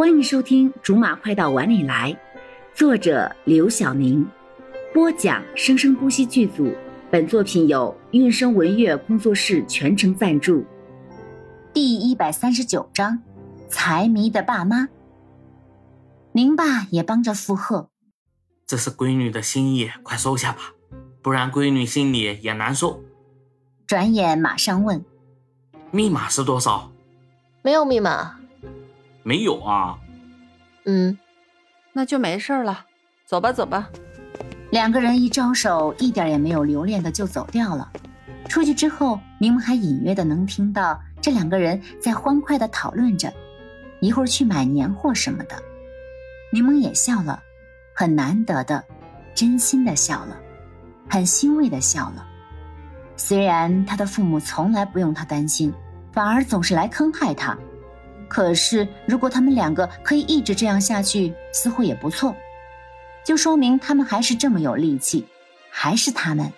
欢迎收听《竹马快到碗里来》，作者刘晓宁，播讲生生不息剧组。本作品由韵声文乐工作室全程赞助。第一百三十九章：财迷的爸妈。宁爸也帮着附和：“这是闺女的心意，快收下吧，不然闺女心里也难受。”转眼马上问：“密码是多少？”“没有密码。”“没有啊。”“嗯，那就没事了，走吧，走吧。”两个人一招手，一点也没有留恋的就走掉了。出去之后，柠檬还隐约的能听到这两个人在欢快的讨论着，一会儿去买年货什么的。柠檬也笑了，很难得的，真心的笑了，很欣慰的笑了。虽然他的父母从来不用他担心，反而总是来坑害他，可是如果他们两个可以一直这样下去，似乎也不错。就说明他们还是这么有力气，还是他们。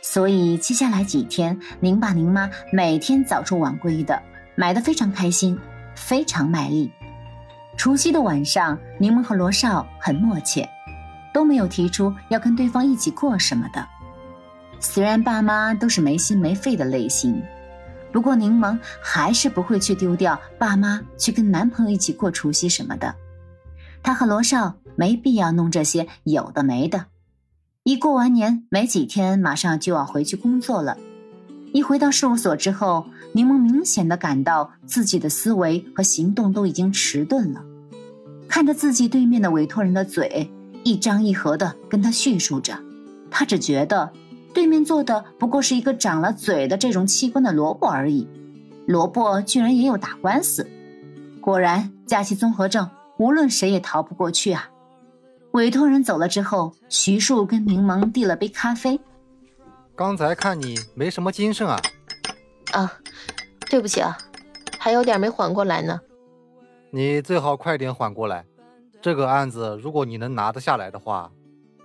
所以接下来几天，宁爸宁妈每天早出晚归的，买的非常开心，非常卖力。除夕的晚上，柠檬和罗少很默契，都没有提出要跟对方一起过什么的。虽然爸妈都是没心没肺的类型，不过柠檬还是不会去丢掉爸妈去跟男朋友一起过除夕什么的。他和罗少。没必要弄这些有的没的。一过完年没几天，马上就要回去工作了。一回到事务所之后，柠檬明显的感到自己的思维和行动都已经迟钝了。看着自己对面的委托人的嘴一张一合的跟他叙述着，他只觉得对面坐的不过是一个长了嘴的这种器官的萝卜而已。萝卜居然也有打官司，果然假期综合症，无论谁也逃不过去啊！委托人走了之后，徐树跟柠檬递了杯咖啡。刚才看你没什么精神啊。啊，对不起啊，还有点没缓过来呢。你最好快点缓过来。这个案子如果你能拿得下来的话，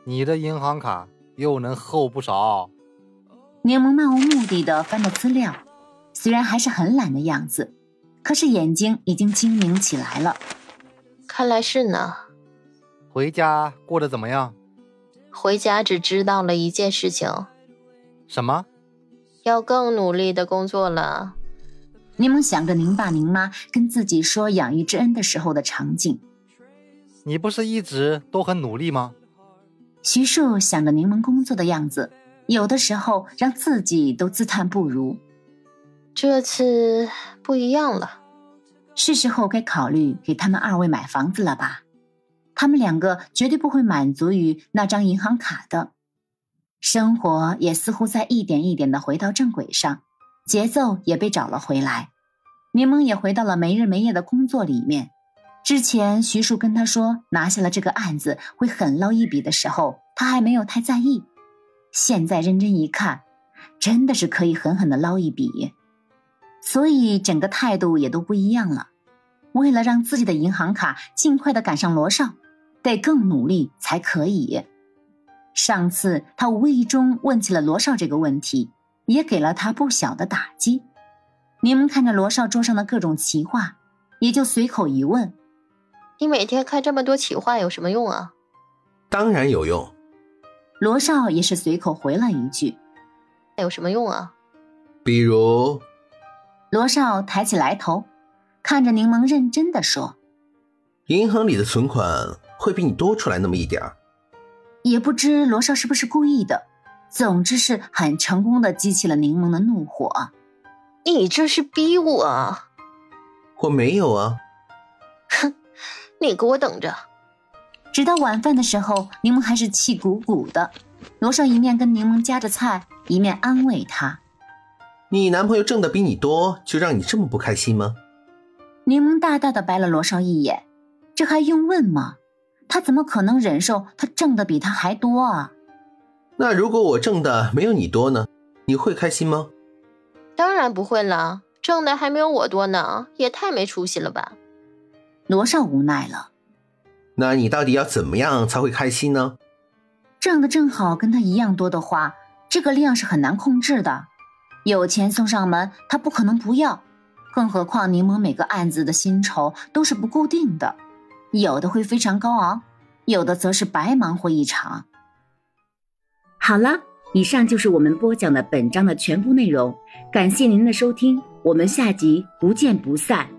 你的银行卡又能厚不少。柠檬漫无目的的翻着资料，虽然还是很懒的样子，可是眼睛已经精明起来了。看来是呢。回家过得怎么样？回家只知道了一件事情。什么？要更努力的工作了。柠檬想着宁爸宁妈跟自己说养育之恩的时候的场景。你不是一直都很努力吗？徐庶想着柠檬工作的样子，有的时候让自己都自叹不如。这次不一样了，是时候该考虑给他们二位买房子了吧？他们两个绝对不会满足于那张银行卡的，生活也似乎在一点一点的回到正轨上，节奏也被找了回来。柠檬也回到了没日没夜的工作里面。之前徐树跟他说拿下了这个案子会狠捞一笔的时候，他还没有太在意。现在认真一看，真的是可以狠狠的捞一笔，所以整个态度也都不一样了。为了让自己的银行卡尽快的赶上罗少。得更努力才可以。上次他无意中问起了罗少这个问题，也给了他不小的打击。柠檬看着罗少桌上的各种奇画，也就随口一问：“你每天看这么多企划有什么用啊？”“当然有用。”罗少也是随口回了一句：“有什么用啊？”“比如……”罗少抬起来头，看着柠檬认真的说：“银行里的存款。”会比你多出来那么一点儿，也不知罗少是不是故意的。总之是很成功的激起了柠檬的怒火。你这是逼我？我没有啊。哼，你给我等着。直到晚饭的时候，柠檬还是气鼓鼓的。罗少一面跟柠檬夹着菜，一面安慰他：“你男朋友挣的比你多，就让你这么不开心吗？”柠檬大大的白了罗少一眼，这还用问吗？他怎么可能忍受他挣的比他还多啊？那如果我挣的没有你多呢？你会开心吗？当然不会了，挣的还没有我多呢，也太没出息了吧！罗少无奈了。那你到底要怎么样才会开心呢？挣的正好跟他一样多的话，这个量是很难控制的。有钱送上门，他不可能不要；更何况柠檬每个案子的薪酬都是不固定的，有的会非常高昂，有的则是白忙活一场。好了，以上就是我们播讲的本章的全部内容，感谢您的收听，我们下集不见不散。